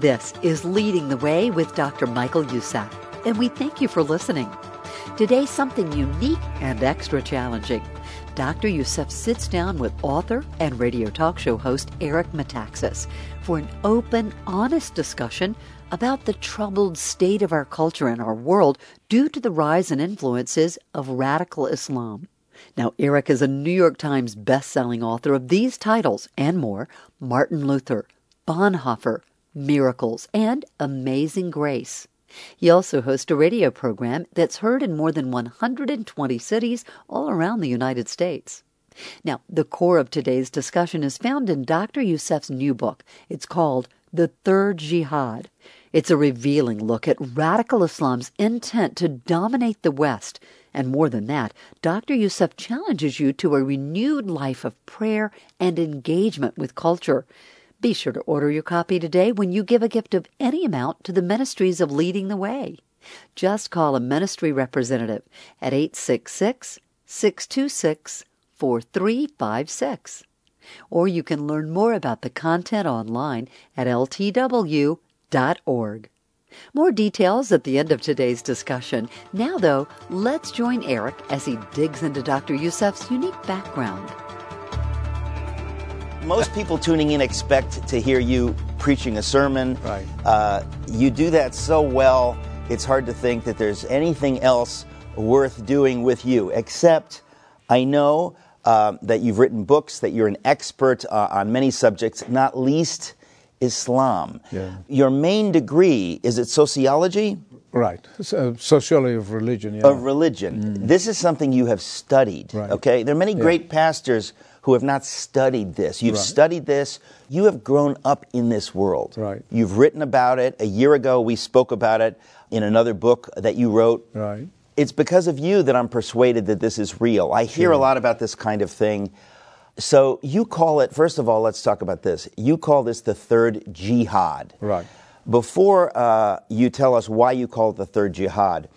This is Leading the Way with Dr. Michael Youssef, and we thank you for listening. Today, something unique and extra challenging. Dr. Youssef sits down with author and radio talk show host Eric Metaxas for an open, honest discussion about the troubled state of our culture and our world due to the rise and influences of radical Islam. Now, Eric is a New York Times best-selling author of these titles and more Martin Luther, Bonhoeffer, Miracles, and Amazing Grace. He also hosts a radio program that's heard in more than 120 cities all around the United States. Now, the core of today's discussion is found in Dr. Youssef's new book. It's called The Third Jihad. It's a revealing look at radical Islam's intent to dominate the West. And more than that, Dr. Youssef challenges you to a renewed life of prayer and engagement with culture. Be sure to order your copy today when you give a gift of any amount to the ministries of Leading the Way. Just call a ministry representative at 866 626 4356. Or you can learn more about the content online at ltw.org. More details at the end of today's discussion. Now, though, let's join Eric as he digs into Dr. Youssef's unique background. Most people tuning in expect to hear you preaching a sermon. Right. Uh, you do that so well, it's hard to think that there's anything else worth doing with you. Except, I know uh, that you've written books, that you're an expert uh, on many subjects, not least Islam. Yeah. Your main degree is it sociology Right. So, sociology of religion, yeah. of religion. This is something you have studied. Mm. Right. Okay, there are many great pastors who have not studied this. You've Right. studied this. You have grown up in this world. Right. You've written about it. A year ago, we spoke about it in another book that you wrote. Right. It's because of you that I'm persuaded that this is real. I hear a lot about this kind of thing. So you call it, first of all, let's talk about this. You call this the third jihad. Right. Before uh, you tell us why you call it the third jihad,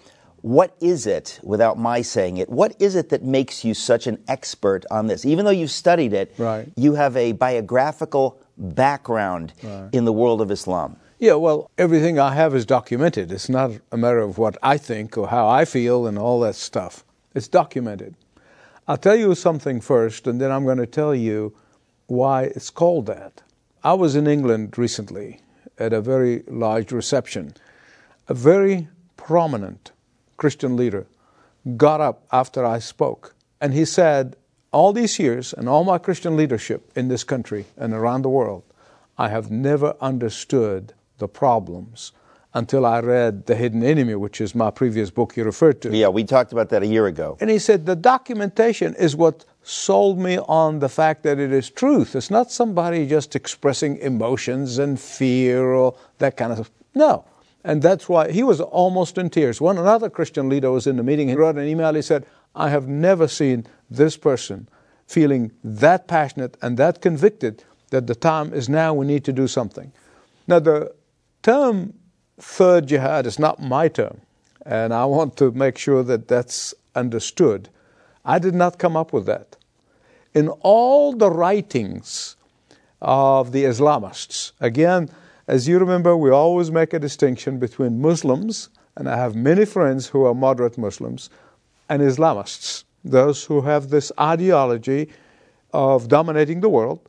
what is it, without my saying it, what is it that makes you such an expert on this? Even though you've studied it, Right. you have a biographical background in the world of Islam. Yeah, well, everything I have is documented. It's not a matter of what I think or how I feel and all that stuff. It's documented. I'll tell you something first, and then I'm going to tell you why it's called that. I was in England recently at a very large reception. A very prominent Christian leader got up after I spoke, and he said, All these years and all my Christian leadership in this country and around the world, I have never understood the problems until I read The Hidden Enemy, which is my previous book you referred to. Yeah, we talked about that a year ago. And he said, The documentation is what sold me on the fact that it is truth. It's not somebody just expressing emotions and fear or that kind of stuff. No. And that's why he was almost in tears. One another Christian leader was in the meeting. He wrote an email. He said, I have never seen this person feeling that passionate and that convicted that the time is now we need to do something. Now, the term third jihad is not my term, and I want to make sure that that's understood. I did not come up with that. In all the writings of the Islamists, again, as you remember, we always make a distinction between Muslims, and I have many friends who are moderate Muslims, and Islamists, those who have this ideology of dominating the world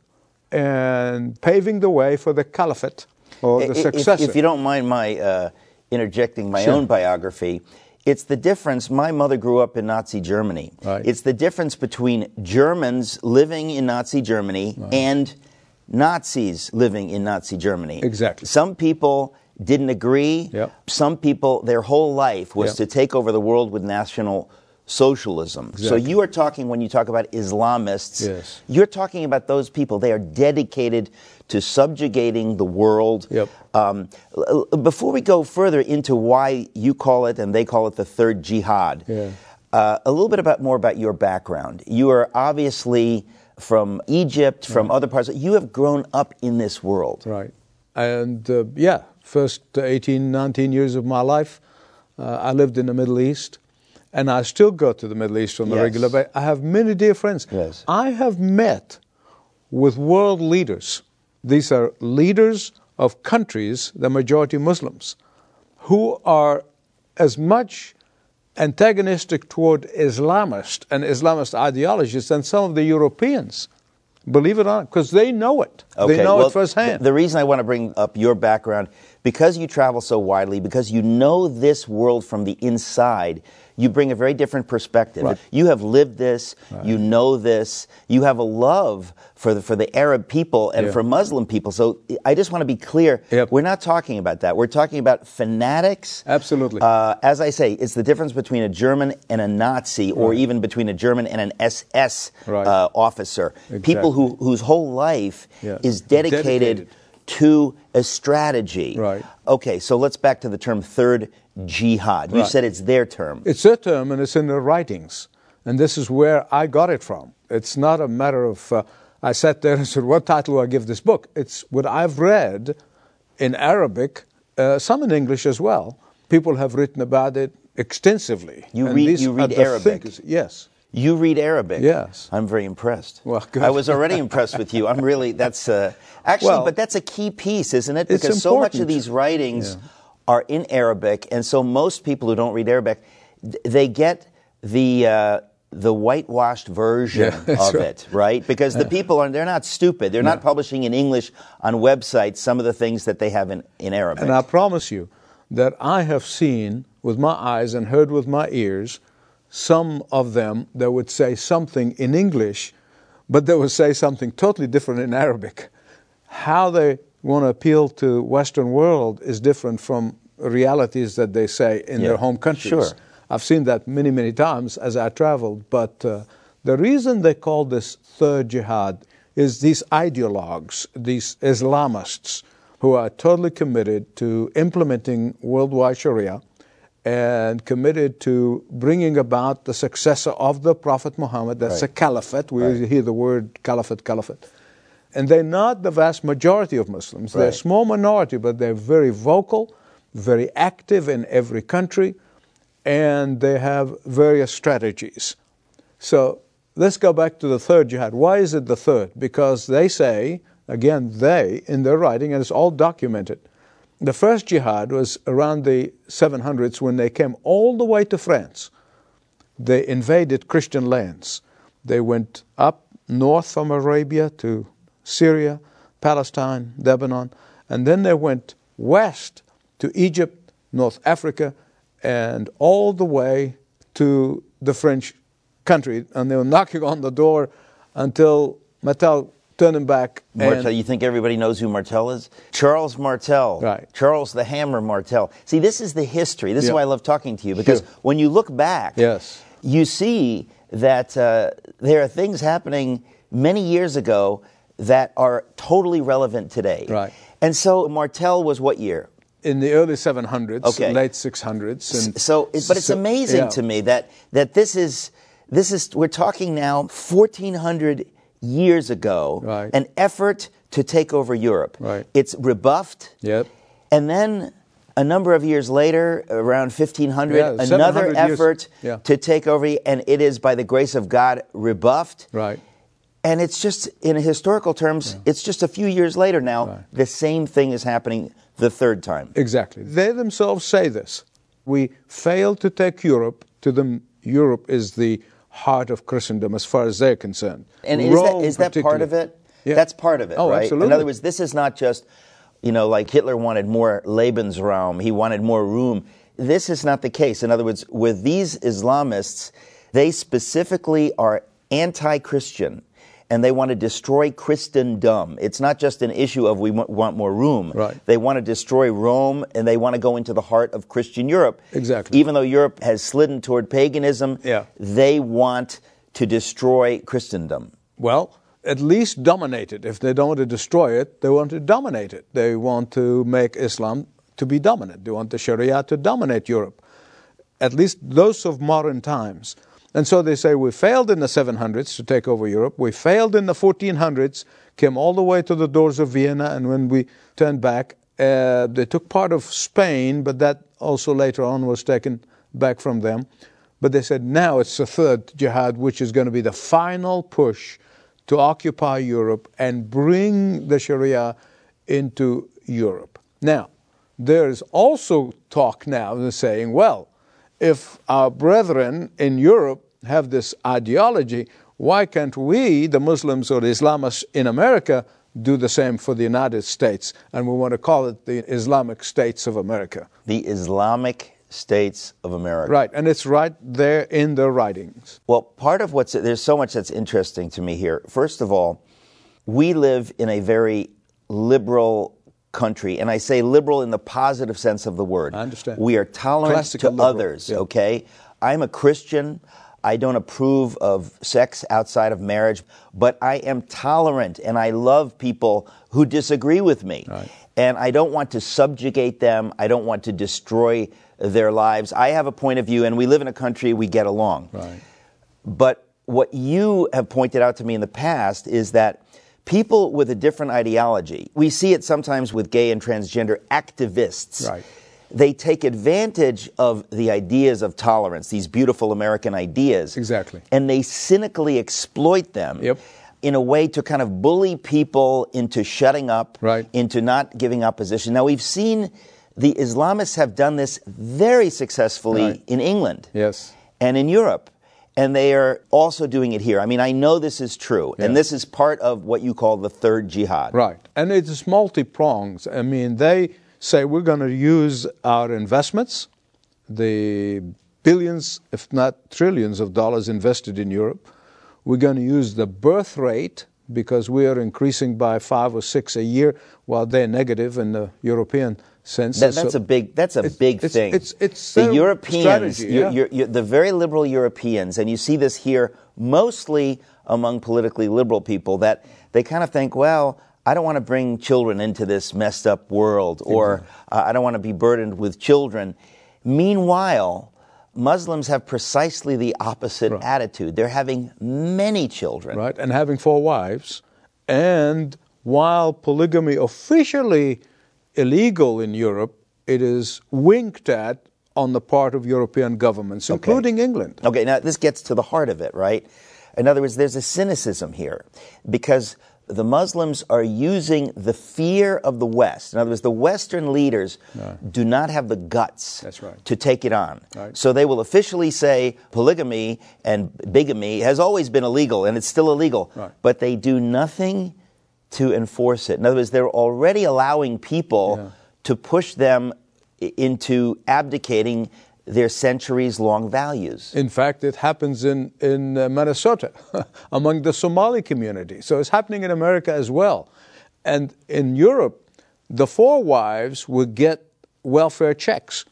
and paving the way for the caliphate or the if- successor. If, you don't mind my uh, interjecting my Sure. own biography, it's the difference. My mother grew up in Nazi Germany. Right. It's the difference between Germans living in Nazi Germany and Nazis living in Nazi Germany. Exactly. Some people didn't agree. Yep. Some people, their whole life was Yep. to take over the world with national socialism. Exactly. So you are talking when you talk about Islamists. Yes. You're talking about those people. They are dedicated to subjugating the world. Yep. Um, before we go further into why you call it and they call it the third jihad, Yeah. uh, a little bit about more about your background. You are obviously from Egypt, from other parts. You have grown up in this world. Right. And uh, yeah, first 18, 19 years of my life, uh, I lived in the Middle East. And I still go to the Middle East on a Yes. regular basis. I have many dear friends. Yes. I have met with world leaders. These are leaders of countries, the majority Muslims, who are as much antagonistic toward Islamist and Islamist ideologies than some of the Europeans. Believe it or not, because they know it. Okay, They know well, it firsthand. The, the reason I want to bring up your background, because you travel so widely, because you know this world from the inside, you bring a very different perspective. Right. You have lived this, you know this, you have a love for the, for the Arab people and Yeah. for Muslim people. So I just want to be clear, Yep. we're not talking about that. We're talking about fanatics. Absolutely. Uh, as I say, it's the difference between a German and a Nazi, or even between a German and an SS Right. uh, officer. People who, whose whole life is dedicated, Dedicated. to a strategy. Right. Okay, so let's back to the term third jihad. You said it's their term. It's their term and it's in their writings. And this is where I got it from. It's not a matter of, uh, I sat there and said, what title do I give this book? It's what I've read in Arabic, uh, some in English as well. People have written about it extensively. You And read- you read Arabic? Yes. You read Arabic. Yes. I'm very impressed. Well, good. I was already impressed with you. I'm really, that's, uh, actually, Well, but that's a key piece, isn't it? Because so much of these writings are in Arabic, and so most people who don't read Arabic, they get the, uh, the whitewashed version Yeah, of right. it, right? Because the people are, they're not stupid. They're not publishing in English on websites some of the things that they have in, in Arabic. And I promise you that I have seen with my eyes and heard with my ears some of them that would say something in English, but they would say something totally different in Arabic. How they want to appeal to Western world is different from realities that they say in Yeah, their home countries. sure. I've seen that many, many times as I traveled. But uh, the reason they call this third jihad is these ideologues, these Islamists, who are totally committed to implementing worldwide Sharia and committed to bringing about the successor of the Prophet Muhammad. That's a caliphate. We Right. hear the word caliphate, caliphate. And they're not the vast majority of Muslims. They're a small minority, but they're very vocal, very active in every country, and they have various strategies. So let's go back to the third jihad. Why is it the third? Because they say, again, they, in their writing, and it's all documented, the first jihad was around the 700s when they came all the way to France. They invaded Christian lands. They went up north from Arabia to Syria, Palestine, Lebanon, and then they went west to Egypt, North Africa, and all the way to the French country. And they were knocking on the door until Martel turned them back. Martel, you think everybody knows who Martel is? Charles Martel. Right. Charles the Hammer Martel. See, this is the history. This is why I love talking to you because Sure. when you look back, Yes. you see that uh, there are things happening many years ago that are totally relevant today. Right. And so Martel was what year? in the early 700s, Okay. late 600s. And so, it- but it's amazing yeah. to me that that this is this is we're talking now 1400 years ago, Right. an effort to take over Europe. Right. It's rebuffed. Yep. And then a number of years later, around 1500, Yeah, another effort Yeah. to take over, and it is by the grace of God rebuffed. Right. And it's just, in historical terms, it's just a few years later now, Right. the same thing is happening the third time. Exactly. They themselves say this. We failed to take Europe. To them, Europe is the heart of Christendom as far as they're concerned. And is that, Rome is that part of it? Yeah. That's part of it, Oh, right? absolutely. In other words, this is not just, you know, like Hitler wanted more Lebensraum, he wanted more room. This is not the case. In other words, with these Islamists, they specifically are anti Christian and they want to destroy Christendom. It's not just an issue of we wa- want more room. Right. They want to destroy Rome and they want to go into the heart of Christian Europe. Exactly. Even though Europe has slidden toward paganism, Yeah. they want to destroy Christendom. Well, at least dominate it. If they don't want to destroy it, they want to dominate it. They want to make Islam to be dominant. They want the Sharia to dominate Europe. At least those of modern times. And so they say we failed in the 700s to take over Europe. We failed in the 1400s, came all the way to the doors of Vienna, and when we turned back, uh, they took part of Spain, but that also later on was taken back from them. But they said now it's the third jihad, which is going to be the final push to occupy Europe and bring the Sharia into Europe. Now, there is also talk now saying, well, if our brethren in Europe have this ideology, why can't we, the Muslims or the Islamists in America, do the same for the United States? And we want to call it the Islamic States of America. The Islamic States of America. Right, and it's right there in their writings. Well, part of what's there's so much that's interesting to me here. First of all, we live in a very liberal country, and I say liberal in the positive sense of the word. I understand. We are tolerant Classical to liberal, others, yeah. okay? I'm a Christian. I don't approve of sex outside of marriage, but I am tolerant and I love people who disagree with me. Right. And I don't want to subjugate them. I don't want to destroy their lives. I have a point of view, and we live in a country we get along. Right. But what you have pointed out to me in the past is that people with a different ideology, we see it sometimes with gay and transgender activists. Right. They take advantage of the ideas of tolerance, these beautiful American ideas. Exactly. And they cynically exploit them Yep. in a way to kind of bully people into shutting up, Right. into not giving opposition. Now, we've seen the Islamists have done this very successfully Right. in England Yes. and in Europe. And they are also doing it here. I mean, I know this is true, and this is part of what you call the third jihad. Right. And it's multi prongs. I mean, they say we're going to use our investments, the billions, if not trillions of dollars invested in Europe. We're going to use the birth rate because we are increasing by five or six a year while they're negative in the European sense. That, that's So- a big. That's a It's- big it's- thing. it's- it's the Europeans, strategy, yeah. you're- you're- the very liberal Europeans, and you see this here mostly among politically liberal people that they kind of think, well, I don't want to bring children into this messed up world, or uh, I don't want to be burdened with children. Meanwhile, Muslims have precisely the opposite attitude. They're having many children. right, and having four wives. And while polygamy officially illegal in Europe, it is winked at on the part of European governments, including England. Okay, now this gets to the heart of it, right? In other words, there's a cynicism here because the Muslims are using the fear of the West. In other words, the Western leaders do not have the guts right. to take it on. Right. So they will officially say polygamy and bigamy has always been illegal and it's still illegal, Right. but they do nothing to enforce it. In other words, they're already allowing people Yeah. to push them into abdicating their centuries long values. In fact, it happens in, in uh, Minnesota among the Somali community. So it's happening in America as well. And in Europe, the four wives would get welfare checks.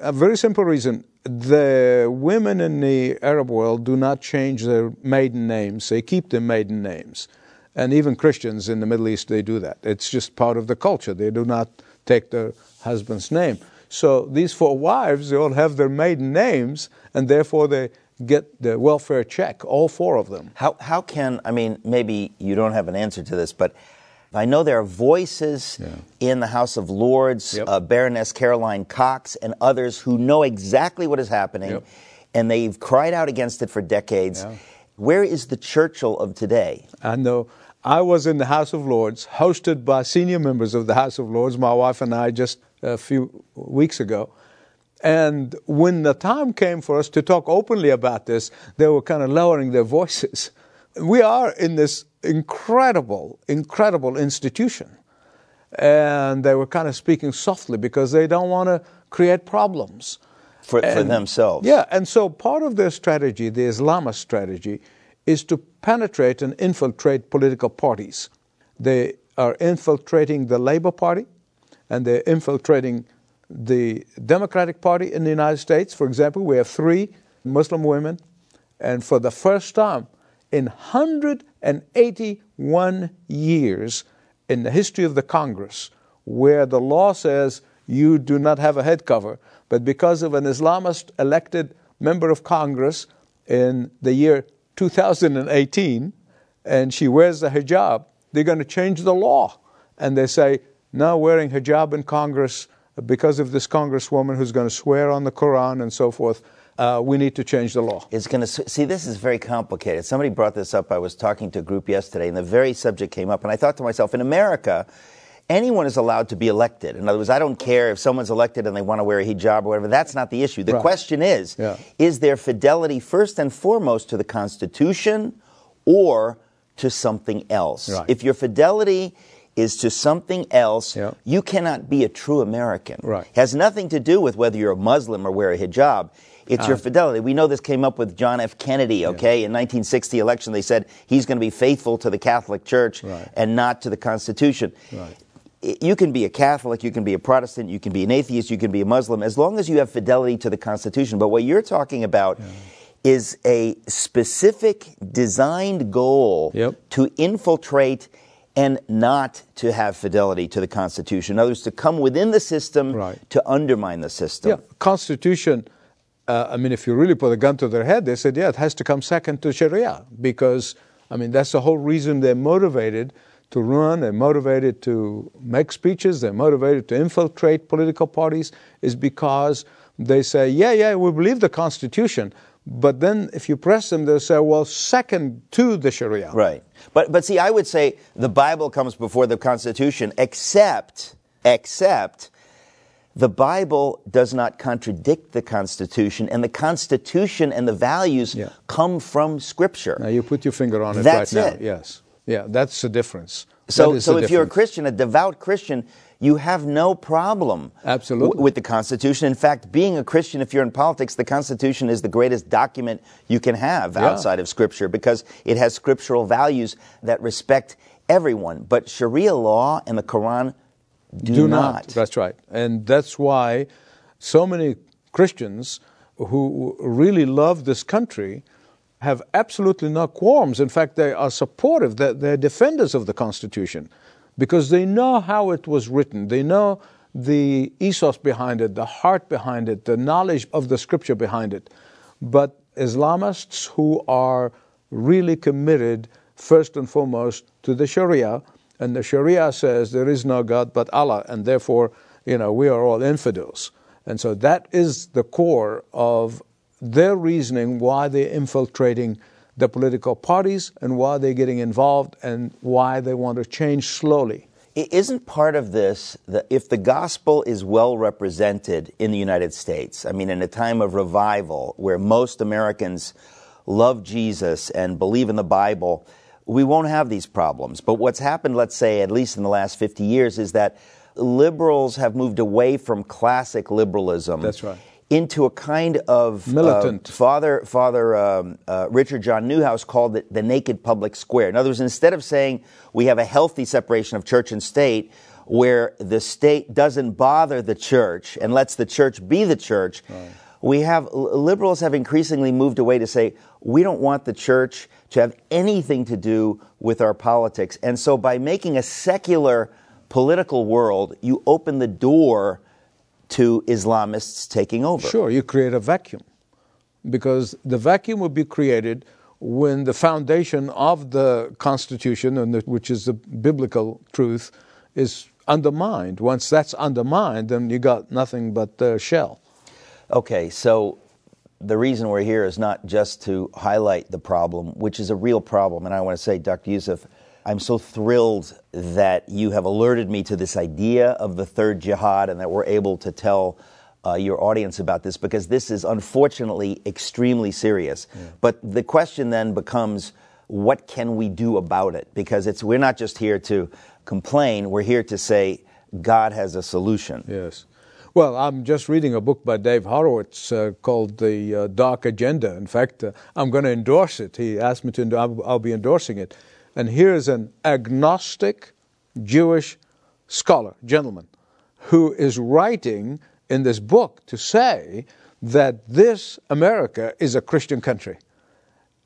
A very simple reason. The women in the Arab world do not change their maiden names, they keep their maiden names. And even Christians in the Middle East, they do that. It's just part of the culture. They do not take their husband's name. So these four wives, they all have their maiden names, and therefore they get the welfare check, all four of them. How, how can, I mean, maybe you don't have an answer to this, but I know there are voices in the House of Lords, Yep. uh, Baroness Caroline Cox, and others who know exactly what is happening, Yep. and they've cried out against it for decades. Yeah. Where is the Churchill of today? I know. I was in the House of Lords, hosted by senior members of the House of Lords, my wife and I, just a few weeks ago. And when the time came for us to talk openly about this, they were kind of lowering their voices. We are in this incredible, incredible institution. And they were kind of speaking softly because they don't want to create problems. For, for themselves. Yeah, and so part of their strategy, the Islamist strategy, is to penetrate and infiltrate political parties. They are infiltrating the Labour Party, and they're infiltrating the Democratic Party in the United States. For example, we have three Muslim women, and for the first time in 181 years in the history of the Congress, where the law says you do not have a head cover, but because of an Islamist elected member of Congress in the year 2018, and she wears the hijab, they're going to change the law. And they say, now wearing hijab in Congress, because of this congresswoman who's going to swear on the Quran and so forth, uh, we need to change the law. It's going to see this is very complicated somebody brought this up i was talking to a group yesterday and the very subject came up and i thought to myself in america anyone is allowed to be elected. In other words, I don't care if someone's elected and they want to wear a hijab or whatever. That's not the issue. The Right. question is Yeah. is there fidelity first and foremost to the Constitution or to something else? Right. If your fidelity is to something else, Yeah. you cannot be a true American. Right. Has nothing to do with whether you're a Muslim or wear a hijab. It's Uh, your fidelity. We know this came up with John F. Kennedy, okay? In 1960 election, they said he's going to be faithful to the Catholic Church Right. and not to the Constitution. Right. You can be a Catholic, you can be a Protestant, you can be an atheist, you can be a Muslim, as long as you have fidelity to the Constitution. But what you're talking about is a specific designed goal Yep. to infiltrate and not to have fidelity to the Constitution. In other words, to come within the system Right. to undermine the system. Yeah, Constitution. Uh, I mean, if you really put a gun to their head, they said, yeah, it has to come second to Sharia because, I mean, that's the whole reason they're motivated to run. They're motivated to make speeches. They're motivated to infiltrate political parties. Is because they say, yeah, yeah, we believe the Constitution, but then if you press them, they'll say, well, second to the Sharia. Right. But but see, I would say the Bible comes before the Constitution, except except the Bible does not contradict the Constitution, and the Constitution and the values Yeah. come from Scripture. Now you put your finger on it That's right it. now. Yes. Yeah, that's the difference. So, so if you're a. Christian, a devout Christian, you have no problem Absolutely. with the Constitution. In fact, being a Christian, if you're in politics, the Constitution is the greatest document you can have Yeah. outside of Scripture because it has scriptural values that respect everyone. But Sharia law and the Quran do, not. That's right. And that's why so many Christians who really love this country have absolutely no qualms. In fact, they are supportive, they're, they're defenders of the Constitution because they know how it was written. They know the ethos behind it, the heart behind it, the knowledge of the scripture behind it. But Islamists who are really committed, first and foremost, to the Sharia, and the Sharia says there is no God but Allah, and therefore, you know, we are all infidels. And so that is the core of their reasoning why they're infiltrating the political parties and why they're getting involved and why they want to change slowly. I- Isn't part of this that if the gospel is well represented in the United States, I mean, in a time of revival where most Americans love Jesus and believe in the Bible, we won't have these problems. But what's happened, let's say, at least in the last 50 years, is that liberals have moved away from classic liberalism. That's right. Into a kind of uh, Father Father um, uh, Richard John Neuhaus called it the naked public square. In other words, instead of saying we have a healthy separation of church and state, where the state doesn't bother the church and lets the church be the church, we have liberals have increasingly moved away to say we don't want the church to have anything to do with our politics. And so, by making a secular political world, you open the door to Islamists taking over. Sure, you create a vacuum because the vacuum would be created when the foundation of the Constitution, and the, which is the biblical truth, is undermined. Once that's undermined, then you got nothing but the shell. Okay, so the reason we're here is not just to highlight the problem, which is a real problem. And I want to say, Dr. Youssef, I'm so thrilled that you have alerted me to this idea of the third jihad and that we're able to tell uh, your audience about this because this is unfortunately extremely serious. But the question then becomes what can we do about it? Because it's, we're not just here to complain, we're here to say God has a solution. Yes. Well, I'm just reading a book by Dave Horowitz uh, called The uh, Dark Agenda. In fact, uh, I'm going to endorse it. He asked me to, I'll, I'll be endorsing it. And here's an agnostic Jewish scholar, gentleman, who is writing in this book to say that this America is a Christian country.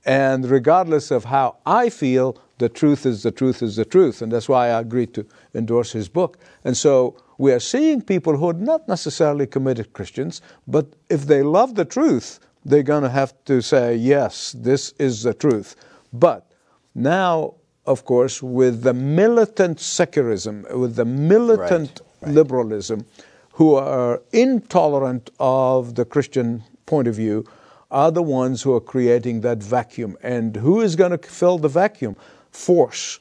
And regardless of how I feel, the truth is the truth is the truth. And that's why I agreed to endorse his book. And so we are seeing people who are not necessarily committed Christians, but if they love the truth, they're going to have to say, yes, this is the truth. But now, of course, with the militant secularism, with the militant right. liberalism, who are intolerant of the Christian point of view, are the ones who are creating that vacuum. And who is going to fill the vacuum? Force.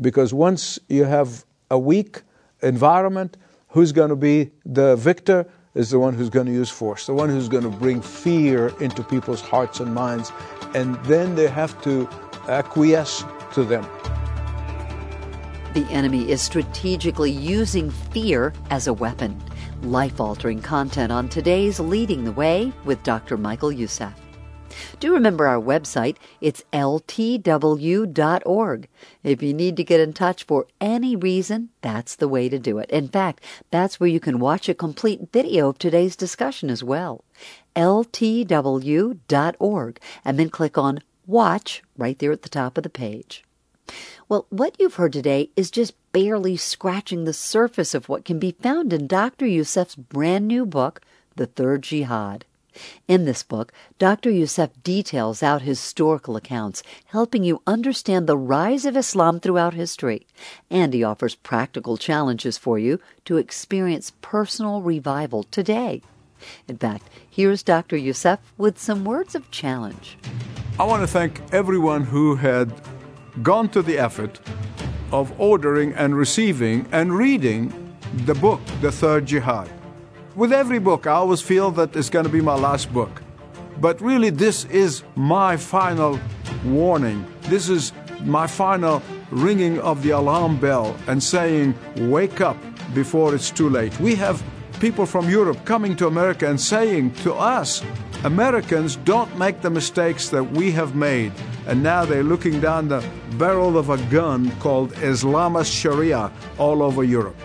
Because once you have a weak environment, who's going to be the victor? Is the one who's going to use force, the one who's going to bring fear into people's hearts and minds, and then they have to acquiesce to them. The enemy is strategically using fear as a weapon. Life altering content on today's Leading the Way with Dr. Michael Youssef. Do remember our website. It's ltw.org. If you need to get in touch for any reason, that's the way to do it. In fact, that's where you can watch a complete video of today's discussion as well. ltw.org and then click on Watch right there at the top of the page. Well, what you've heard today is just barely scratching the surface of what can be found in Dr. Youssef's brand new book, The Third Jihad. In this book, Dr. Youssef details out historical accounts, helping you understand the rise of Islam throughout history, and he offers practical challenges for you to experience personal revival today. In fact, here's Dr. Youssef with some words of challenge. I want to thank everyone who had gone to the effort of ordering and receiving and reading the book, The Third Jihad. With every book, I always feel that it's going to be my last book. But really, this is my final warning. This is my final ringing of the alarm bell and saying, wake up before it's too late. We have people from Europe coming to America and saying to us, Americans don't make the mistakes that we have made. And now they're looking down the barrel of a gun called Islamist Sharia all over Europe.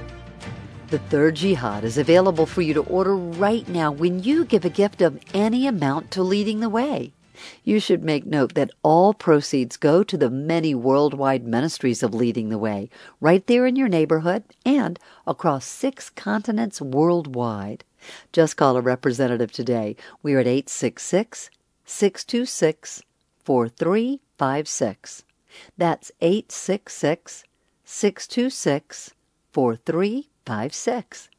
The Third Jihad is available for you to order right now when you give a gift of any amount to Leading the Way. You should make note that all proceeds go to the many worldwide ministries of Leading the Way, right there in your neighborhood and across six continents worldwide. Just call a representative today. We are at 866 626 4356. That's 866 626 4356.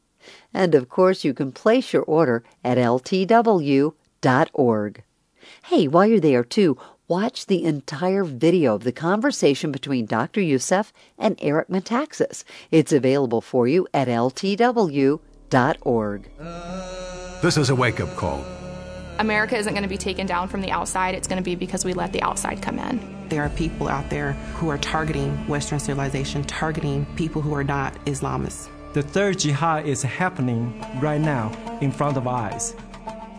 And of course, you can place your order at ltw.org. Hey, while you're there too, watch the entire video of the conversation between Dr. Youssef and Eric Metaxas. It's available for you at ltw.org. This is a wake up call. America isn't going to be taken down from the outside, it's going to be because we let the outside come in. There are people out there who are targeting Western civilization, targeting people who are not Islamists. The third jihad is happening right now in front of our eyes.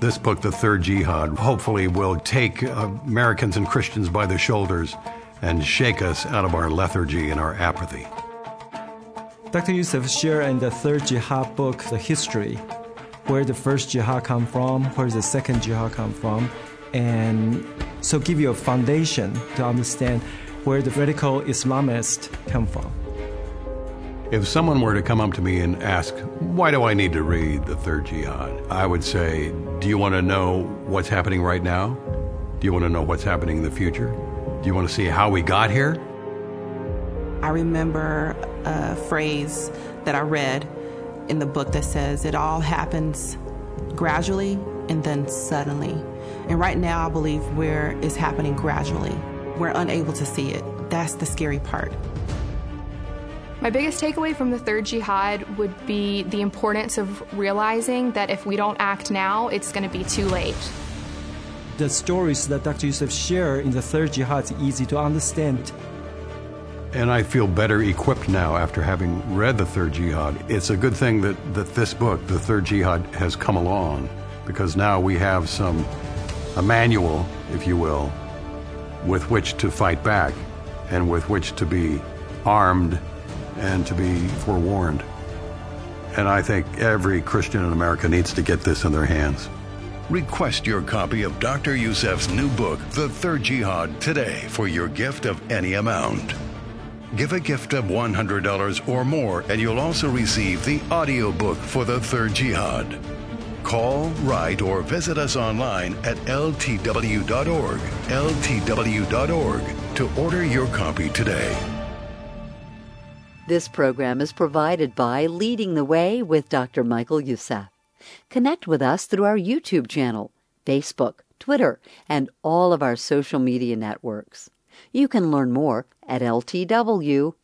This book, The Third Jihad, hopefully will take uh, Americans and Christians by the shoulders and shake us out of our lethargy and our apathy. Dr. Youssef shared in the third jihad book the history, where the first jihad come from, where the second jihad come from, and so give you a foundation to understand where the radical Islamists come from. If someone were to come up to me and ask, Why do I need to read the third jihad? I would say, Do you want to know what's happening right now? Do you want to know what's happening in the future? Do you want to see how we got here? I remember a phrase that I read in the book that says, It all happens gradually and then suddenly. And right now, I believe where it's happening gradually. We're unable to see it. That's the scary part. My biggest takeaway from the third jihad would be the importance of realizing that if we don't act now, it's going to be too late. The stories that Dr. Youssef shared in the third jihad is easy to understand. And I feel better equipped now after having read The Third Jihad. It's a good thing that, that this book, The Third Jihad, has come along because now we have some, a manual, if you will, with which to fight back and with which to be armed and to be forewarned. And I think every Christian in America needs to get this in their hands. Request your copy of Dr. Youssef's new book, The Third Jihad, today for your gift of any amount. Give a gift of $100 or more, and you'll also receive the audiobook for The Third Jihad. Call, write, or visit us online at ltw.org, ltw.org, to order your copy today. This program is provided by Leading the Way with Dr. Michael Youssef. Connect with us through our YouTube channel, Facebook, Twitter, and all of our social media networks. You can learn more at ltw.org.